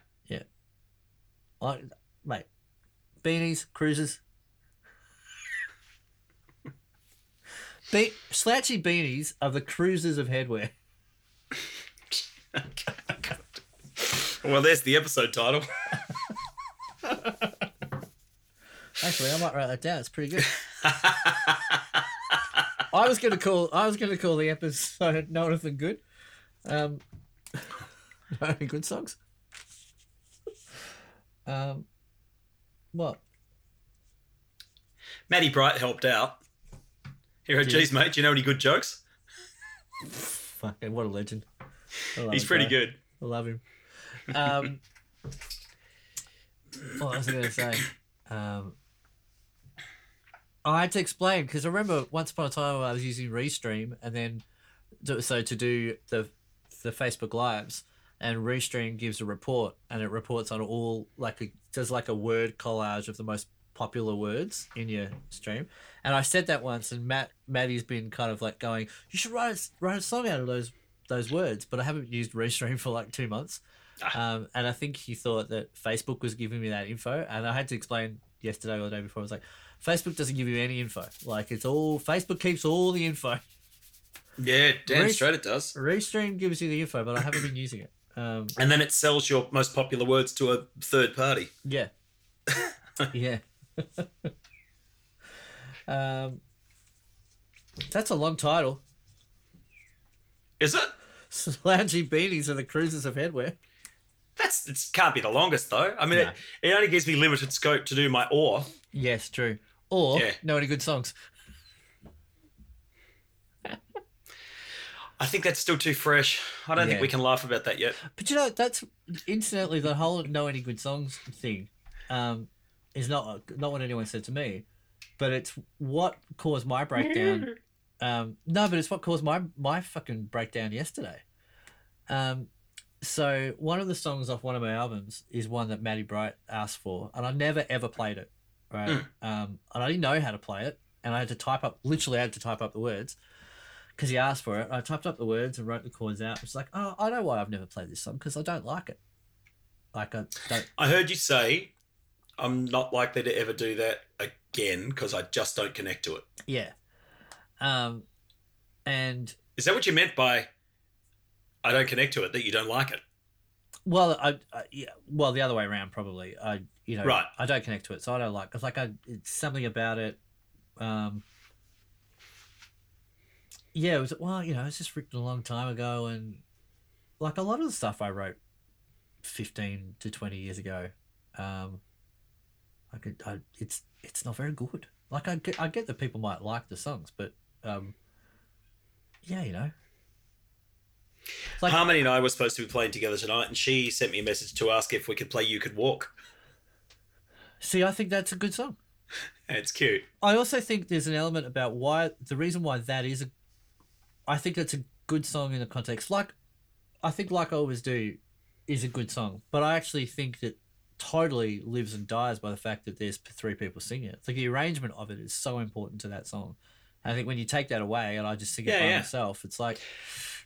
I, mate, beanies, cruisers. Be- slouchy beanies are the cruisers of headwear. Well, there's the episode title. Actually, I might write that down. It's pretty good. I was gonna call. I was gonna call the episode "No Anything Good." Um, no good songs. Um, what? Matty Bright helped out. He wrote, Did geez, mate, do you know any good jokes? Fucking what a legend! He's pretty guy. good. I love him. Um, what was I going to say? Um, I had to explain because I remember once upon a time I was using Restream, and then so to do the the Facebook lives, and Restream gives a report, and it reports on all like a, does like a word collage of the most popular words in your stream. And I said that once, and Matt Matty's been kind of like going, "You should write a, write a song out of those those words," but I haven't used Restream for like two months. Um, and I think he thought that Facebook was giving me that info, and I had to explain yesterday or the day before. I was like, Facebook doesn't give you any info. Like it's all Facebook keeps all the info. Yeah, damn Rest- straight it does. Restream gives you the info, but I haven't been using it. Um, And then it sells your most popular words to a third party. yeah, yeah. um, that's a long title. Is it? Slouchy beanies are the cruisers of headwear. That's it can't be the longest though. I mean, No. it, it only gives me limited scope to do my or. Yes, true. Or Yeah. know any good songs? I think that's still too fresh. I don't Yeah. think we can laugh about that yet. But you know, that's incidentally the whole know any good songs thing um, is not not what anyone said to me, but it's what caused my breakdown. Um, no, but it's what caused my my fucking breakdown yesterday. Um, so one of the songs off one of my albums is one that Matty Bright asked for, and I never ever played it. Right, um, and I didn't know how to play it, and I had to type up literally I had to type up the words because he asked for it. I typed up the words and wrote the chords out. It's like, oh, I know why I've never played this song because I don't like it. Like I don't. I heard you say I'm not likely to ever do that again because I just don't connect to it. Yeah. Um, and Is that what you meant by I don't connect to it? That you don't like it? well, I, I yeah, well the other way around probably. I you know Right. I don't connect to it, so I don't like. It's like I it's something about it. Um. Yeah, it was well, you know, it's just written a long time ago, and like a lot of the stuff I wrote fifteen to twenty years ago, um, I could, I, it's it's not very good. Like I get, I get that people might like the songs, but um, yeah, you know, Like- Harmony and I were supposed to be playing together tonight, and she sent me a message to ask if we could play "You Could Walk." see, I think that's a good song. It's cute. I also think there's an element about why the reason why that is a I think it's a good song in the context. Like I think like I always do is a good song, but I actually think that totally lives and dies by the fact that there's three people singing it. It's like the arrangement of it is so important to that song. I think when you take that away and I just sing it Yeah, by yeah. myself, it's like,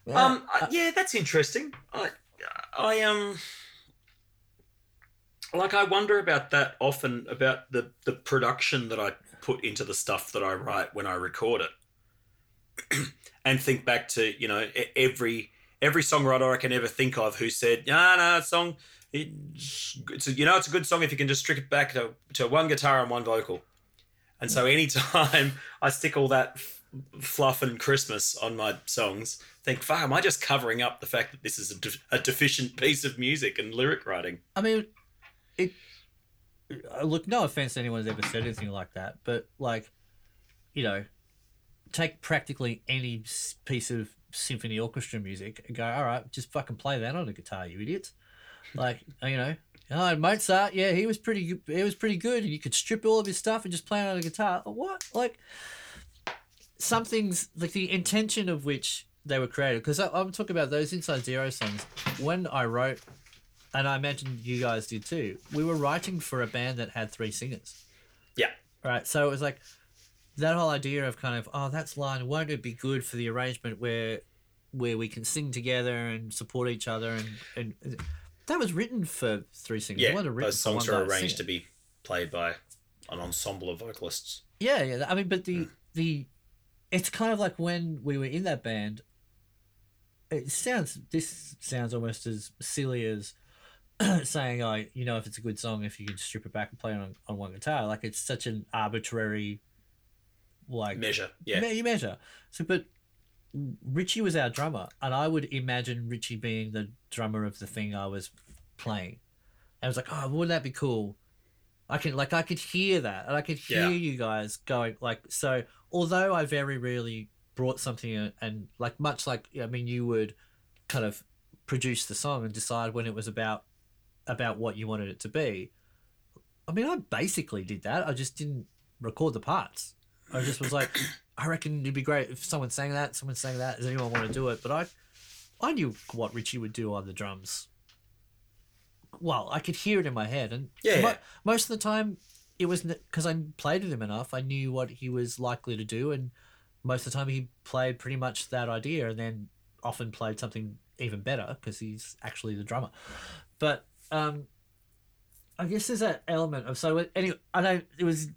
Um, uh, I- yeah, that's interesting. I, I um, like I wonder about that often about the the production that I put into the stuff that I write when I record it, and think back to you know every every songwriter I can ever think of who said, "No, no, song, it's, a, you know it's a good song if you can just strip it back to to one guitar and one vocal." And so anytime I stick all that f- fluff and Christmas on my songs, think, fuck, am I just covering up the fact that this is a, de- a deficient piece of music and lyric writing? I mean, it. uh, Look, no offense to anyone who's ever said anything like that, but like, you know, take practically any piece of symphony orchestra music and go, all right, just fucking play that on a guitar, you idiots. Like, you know, oh, Mozart, yeah, he was pretty, good- he was pretty good, and you could strip all of his stuff and just play it on a guitar. Uh, what? Like, something's like the intention of which they were created. Because I'm talking about those Inside Zero songs. When I wrote and I imagine you guys did too. We were writing for a band that had three singers, Yeah. right? So it was like that whole idea of kind of oh, that's line. Won't it be good for the arrangement where where we can sing together and support each other and and uh, that was written for three singers. Yeah, those songs are arranged to be played by an ensemble of vocalists. Yeah, yeah. I mean, but the mm. the it's kind of like when we were in that band. It sounds this sounds almost as silly as saying, "Oh, you know, if it's a good song, if you can strip it back and play it on, on one guitar." Like it's such an arbitrary, like Measure, yeah. you measure. So, but Richie was our drummer, and I would imagine Richie being the drummer of the thing I was playing. I was like, oh, wouldn't that be cool? I can like I could hear that, and I could hear Yeah. you guys going like so. Although I very rarely brought something in, and like much like I mean, you would kind of produce the song and decide when it was about about what you wanted it to be. I mean, I basically did that. I just didn't record the parts. I just was like, I reckon it'd be great if someone sang that, someone sang that. Does anyone want to do it? But I, I knew what Richie would do on the drums. Well, I could hear it in my head, and Yeah, mo- yeah. most of the time, it was because I played with him enough. I knew what he was likely to do, and most of the time he played pretty much that idea, and then often played something even better because he's actually the drummer. But um, I guess there's that element of so anyway. I know it was.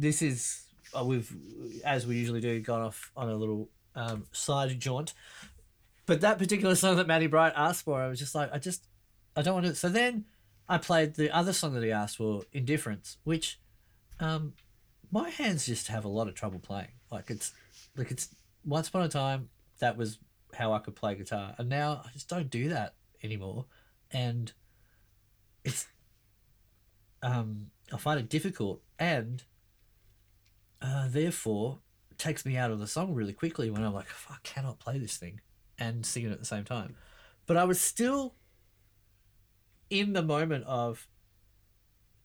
This is uh, we've as we usually do gone off on a little um, side jaunt, but that particular song that Matty Bright asked for, I was just like, I just I don't want to. So then I played the other song that he asked for, Indifference, which um, my hands just have a lot of trouble playing. Like it's like it's once upon a time that was how I could play guitar, and now I just don't do that anymore, and it's um I find it difficult, and uh, therefore takes me out of the song really quickly when I'm like, "Fuck, I cannot play this thing and sing it at the same time. But I was still in the moment of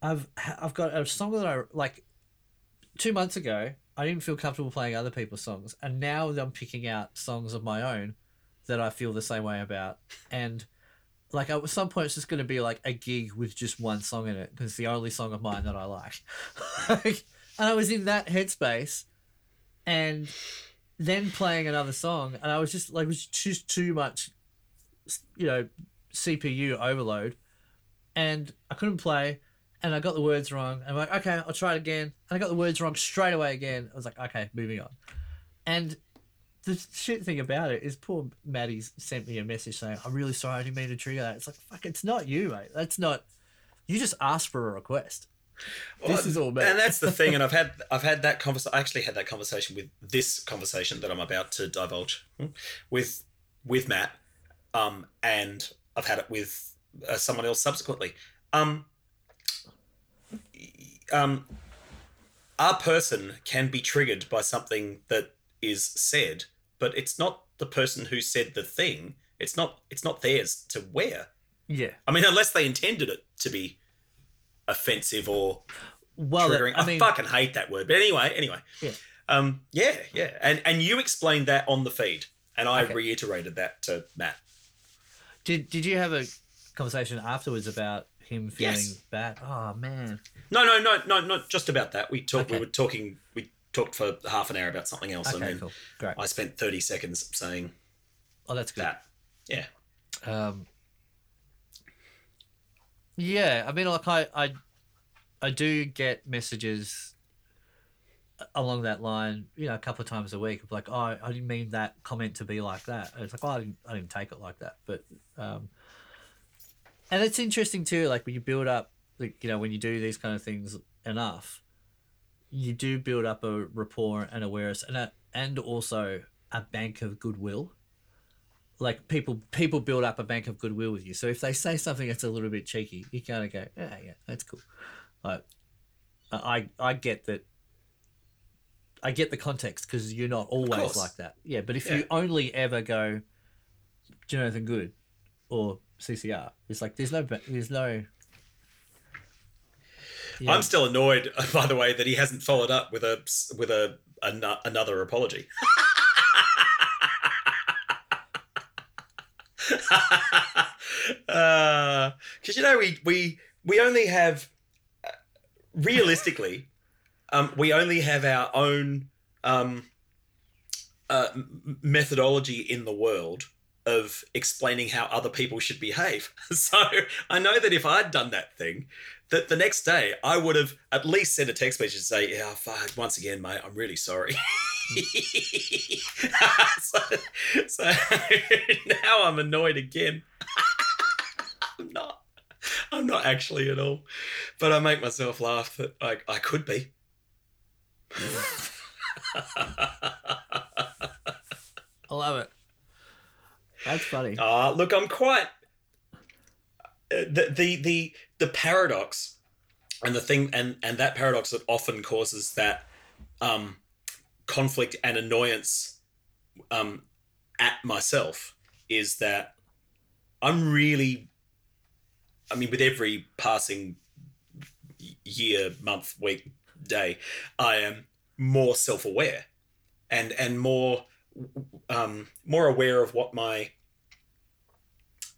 I've I've got a song that I like two months ago. I didn't feel comfortable playing other people's songs, and now I'm picking out songs of my own that I feel the same way about. And like at some point, it's just going to be like a gig with just one song in it because it's the only song of mine that I like. and I was in that headspace, and then playing another song, and I was just like, it was just too much, you know, CPU overload, and I couldn't play, and I got the words wrong. I'm like, okay, I'll try it again, and I got the words wrong straight away again. I was like, okay, moving on, and. The shit thing about it is poor Matty's sent me a message saying, I'm really sorry I didn't mean to trigger that. It's like, fuck, it's not you, mate. That's not you just asked for a request. This is all me. and that's the thing. And I've had I've had that conversation. I actually had that conversation with this conversation that I'm about to divulge hmm, with with Matt, um, and I've had it with uh, someone else subsequently. Um, um, our person can be triggered by something that is said, but it's not the person who said the thing. It's not. It's not theirs to wear. Yeah. I mean, unless they intended it to be offensive or Well, triggering. I I, mean, fucking hate that word. But anyway, anyway. Yeah. Um, yeah, yeah. And and you explained that on the feed. And I Okay. reiterated that to Matt. did did you have a conversation afterwards about him feeling Yes. bad. Oh man. No, no, no, no, not just about that. We talked. We were talking. We talked for half an hour about something else, and Okay, then cool. Great. I spent thirty seconds saying Oh, that's good. that. Yeah. Um, yeah, I mean, like I, I, I do get messages along that line, you know, a couple of times a week of like, oh, I didn't mean that comment to be like that. And it's like, oh, I didn't, I didn't take it like that. But, um, and it's interesting too, like when you build up, like you know, when you do these kind of things enough, you do build up a rapport and awareness, and a, and also a bank of goodwill like people people build up a bank of goodwill with you. So if they say something that's a little bit cheeky, you kind of go, yeah, yeah, that's cool. Like, I I get that. I get the context because you're not always like that. Yeah, but if Yeah. you only ever go, do you know anything good, or CCR, it's like there's no there's no. Yeah. I'm still annoyed, by the way, that he hasn't followed up with a with a, ano- another apology. Because you know we we we only have uh, realistically, um, we only have our own um, uh, methodology in the world of explaining how other people should behave. So I know that if I'd done that thing, that the next day I would have at least sent a text message to say, "Yeah, fuck, once again, mate, I'm really sorry." so, so now I'm annoyed again. I'm not. I'm not actually at all, but I make myself laugh that I, I could be. I love it. That's funny. Uh, look, I'm quite uh, the the the the paradox, and the thing, and and that paradox that often causes that um, conflict and annoyance um, at myself is that I'm really, I mean, with every passing year, month, week, day, I am more self-aware, and and more um, more aware of what my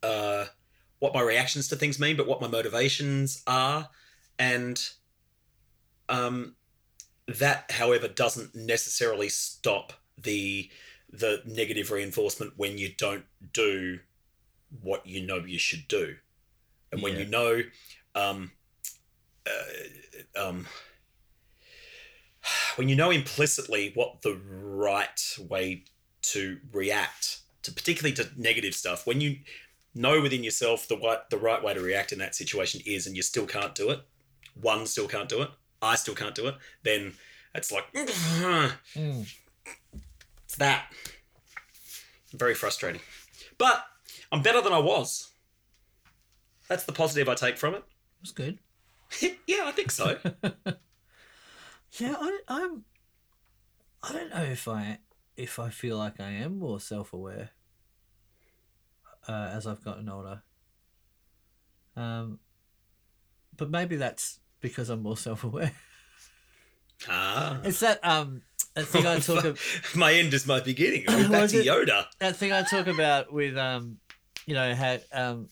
uh, what my reactions to things mean, but what my motivations are, and um, that, however, doesn't necessarily stop the the negative reinforcement when you don't do what you know you should do, and when Yeah. you know, um, uh, um, when you know implicitly what the right way to react to, particularly to negative stuff, when you know within yourself the right the right way to react in that situation is, and you still can't do it, one still can't do it, I still can't do it, then it's like Mm. it's that. Very frustrating. But I'm better than I was. That's the positive I take from it. That's good. yeah, I think so. Yeah, I, I'm. I don't know if I if I feel like I am more self aware uh, as I've gotten older. Um, but maybe that's because I'm more self aware. ah. It's that um that thing I talk about. My end is my beginning. We're back to it- Yoda. that thing I talk about with um, you know how um,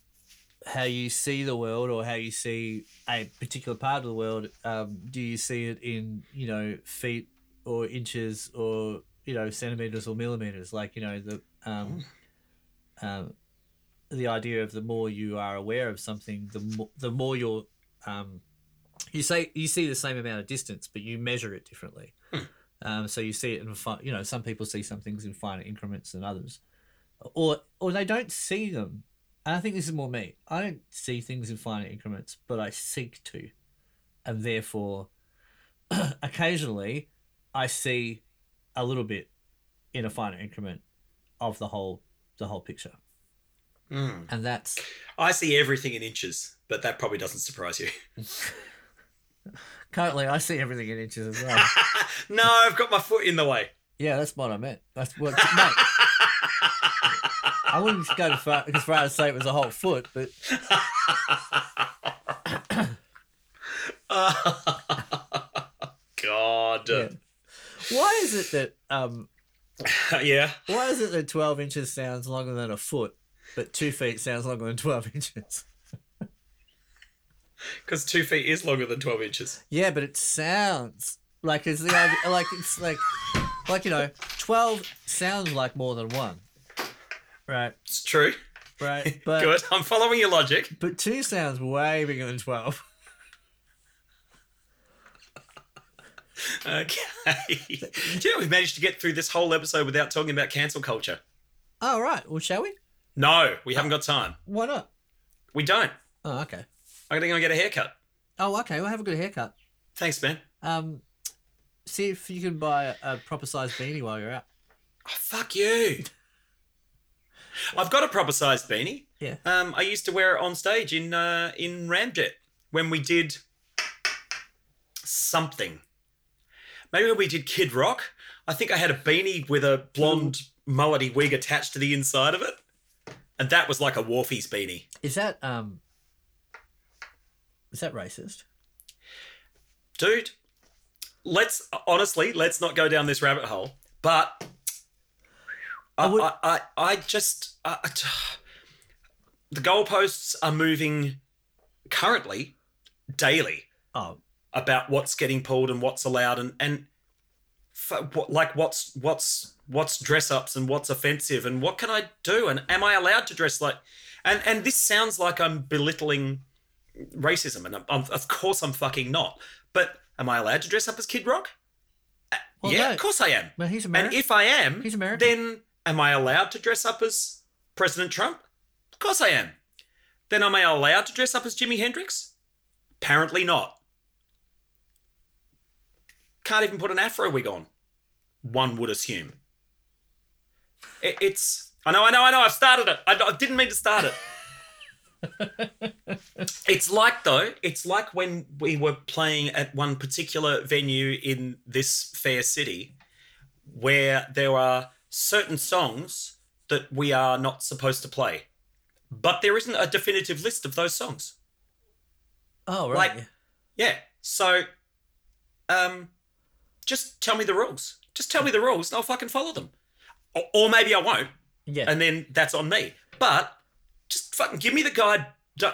how you see the world or how you see a particular part of the world. Um, do you see it in you know feet or inches or you know centimeters or millimeters? Like you know the um, um, the idea of the more you are aware of something, the more the more you're um, you say you see the same amount of distance, but you measure it differently. Um, so you see it in fi- you know some people see some things in finer increments than others, or or they don't see them. And I think this is more me. I don't see things in finer increments, but I seek to, and therefore, occasionally, I see a little bit in a finer increment of the whole the whole picture, Mm. and that's I see everything in inches, but that probably doesn't surprise you. currently I see everything in inches as well. no, I've got my foot in the way. yeah, that's what I meant. That's what mate. I wouldn't go to far, as far as say it was a whole foot, but God. yeah. why is it that um yeah. why is it that twelve inches sounds longer than a foot, but two feet sounds longer than twelve inches? Because two feet is longer than 12 inches. Yeah, but it sounds like it's the idea, like it's like like you know, twelve sounds like more than one. Right, It's true. right. But Good. I'm following your logic. but two sounds way bigger than twelve. Okay. Do you know we've managed to get through this whole episode without talking about cancel culture? Oh right. Well, shall we? No, we haven't got time. Why not? We don't. Oh okay. I'm going to go get a haircut. Oh okay. Well, have a good haircut. Thanks, man. Um, see if you can buy a, proper sized beanie while you're out. Oh, fuck you. I've got a proper sized beanie. Yeah. Um, I used to wear it on stage in uh, in Ramjet when we did something. Maybe when we did Kid Rock. I think I had a beanie with a blonde mullety wig attached to the inside of it, and that was like a Wharfies beanie. Is that um? Is that racist? dude let's honestly let's not go down this rabbit hole but i would- I, I, I just I, I- the goalposts are moving currently daily Oh, about what's getting pulled and what's allowed and and what, like what's what's what's dress ups and what's offensive and what can I do and am I allowed to dress like and and this sounds like I'm belittling racism and I'm, I'm, of course I'm fucking not but am I allowed to dress up as Kid Rock? Uh, Well, yeah, no. of course I am. well, he's And if I am, He's American. then am I allowed to dress up as President Trump? Of course I am. Then am I allowed to dress up as Jimi Hendrix? Apparently not. Can't even put an afro wig on. One would assume. It, it's. I know, I know, I know. I've started it. I, I didn't mean to start it. it's like though. It's like when we were playing at one particular venue in this fair city, where there are certain songs that we are not supposed to play, but there isn't a definitive list of those songs. oh right. like- Yeah. So, um, just tell me the rules. Just tell me the rules, and I'll fucking follow them. Or, or maybe I won't, yeah. and then that's on me. But just fucking give me the guide. Give,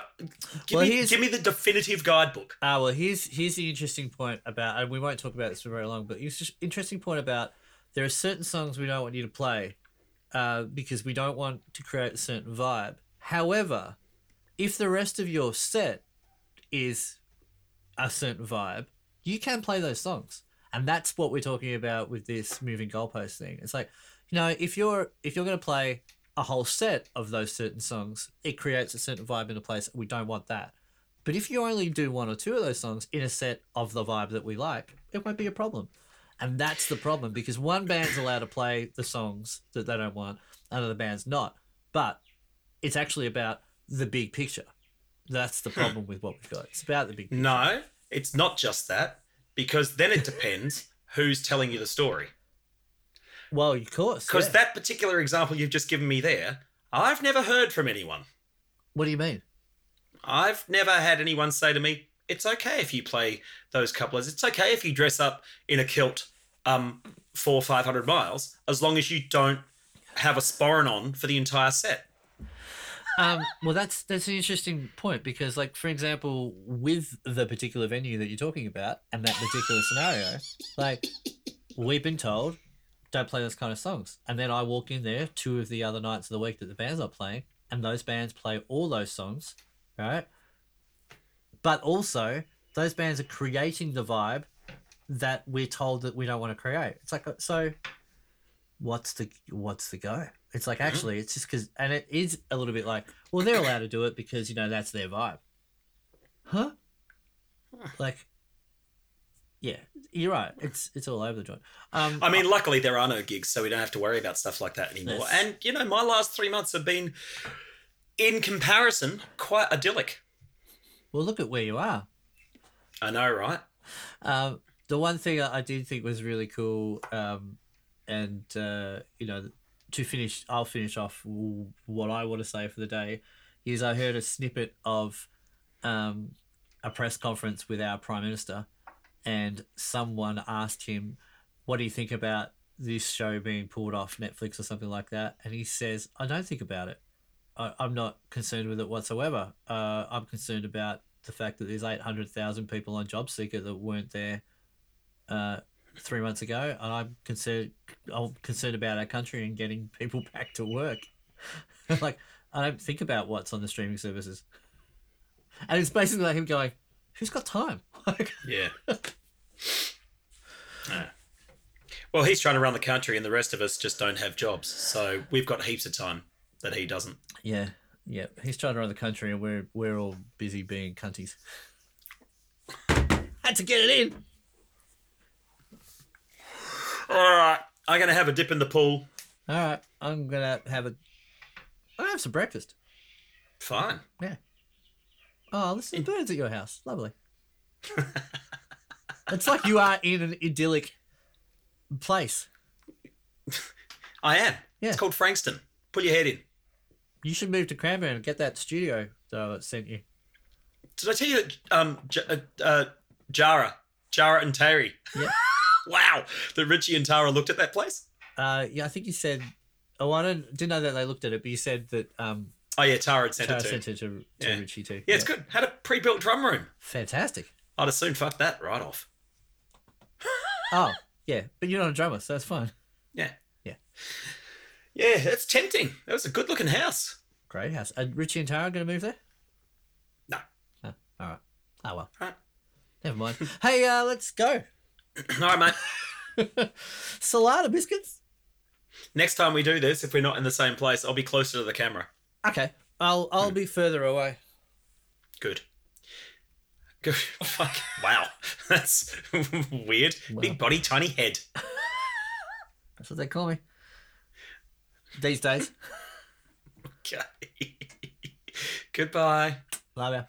Well, me, give me the definitive guidebook. Ah, well, here's here's the interesting point about, and we won't talk about this for very long, but it's just interesting point about there are certain songs we don't want you to play uh, because we don't want to create a certain vibe. However, if the rest of your set is a certain vibe, you can play those songs, and that's what we're talking about with this moving goalpost thing. It's like, you know, if you're if you're going to play a whole set of those certain songs, it creates a certain vibe in a place. We don't want that. But if you only do one or two of those songs in a set of the vibe that we like, it won't be a problem. And that's the problem because one band's allowed to play the songs that they don't want, another band's not. But it's actually about the big picture. That's the hmm. problem with what we've got. It's about the big picture. No, it's not just that, because then it depends who's telling you the story. Well, of course. Because yeah. that particular example you've just given me there, I've never heard from anyone. What do you mean? I've never had anyone say to me, "It's okay if you play those couplers. It's okay if you dress up in a kilt, um, four five hundred miles, as long as you don't have a sporran on for the entire set." um, well, that's that's an interesting point because, like, for example, with the particular venue that you're talking about and that particular scenario, like, we've been told don't play those kind of songs, and then I walk in there two of the other nights of the week that the band's are playing, and those bands play all those songs, right? But also, those bands are creating the vibe that we're told that we don't want to create. It's like uh, so. What's the what's the go? It's like mm-hmm. actually, it's just because, and it is a little bit like, well, they're allowed to do it because you know that's their vibe, huh? Like, yeah, you're right. It's it's all over the joint. Um, I mean, luckily there are no gigs, so we don't have to worry about stuff like that anymore. Yes. And you know, my last three months have been, in comparison, quite idyllic. well, look at where you are. I know, right? Um, the one thing I I did think was really cool, um, and uh, you know, to finish, I'll finish off what I want to say for the day. Is I heard a snippet of um, a press conference with our prime minister, and someone asked him, "What do you think about this show being pulled off Netflix or something like that?" And he says, "I don't think about it. I, I'm not concerned with it whatsoever. Uh, I'm concerned about the fact that there's 800,000 people on JobSeeker that weren't there uh, three months ago, and I'm concerned. I'm concerned about our country and getting people back to work. like I don't think about what's on the streaming services, and it's basically like him going, "Who's got time?" Like, Yeah. Well, he's trying to run the country, and the rest of us just don't have jobs. So we've got heaps of time that he doesn't. yeah, yeah. He's trying to run the country, and we're we're all busy being cunties. Had to get it in. All right, I'm going to have a dip in the pool. All right, I'm gonna have a. Gonna have some breakfast. Fine. Yeah. Oh, listen to birds at your house. Lovely. it's like you are in an idyllic place. I am. Yeah. It's called Frankston. Put your head in. You should move to Cranbourne and get that studio that I sent you. Did I tell you that um, J- uh, uh, Jara, Jara and Terry? Yeah. wow, that Richie and Tara looked at that place. Uh, yeah, I think you said. Oh, I didn't know that they looked at it, but you said that um, Oh yeah, Tara had sent Tara it to. sent it to, to Yeah. Richie too. Yeah, it's good. Had a pre-built drum room. Fantastic. I'd have soon fuck that right off. Oh, yeah, but you're not a drummer, so that's fine. Yeah. Yeah. Yeah, it's tempting. That was a good-looking house. Great house. Are Richie and Tara going to move there? No. Oh, all right. Oh well. Right. Never mind. hey, uh, let's go. All right, mate. Salada biscuits. Next time we do this, if we're not in the same place, I'll be closer to the camera. Okay. I'll I'll hmm. be further away. Good. Good. Fuck. Wow. That's weird. Big body, tiny head. That's what they call me. These days. Okay. Goodbye. Love ya.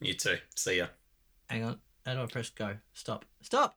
You too. See ya. Hang on. How do I press go? Stop. Stop.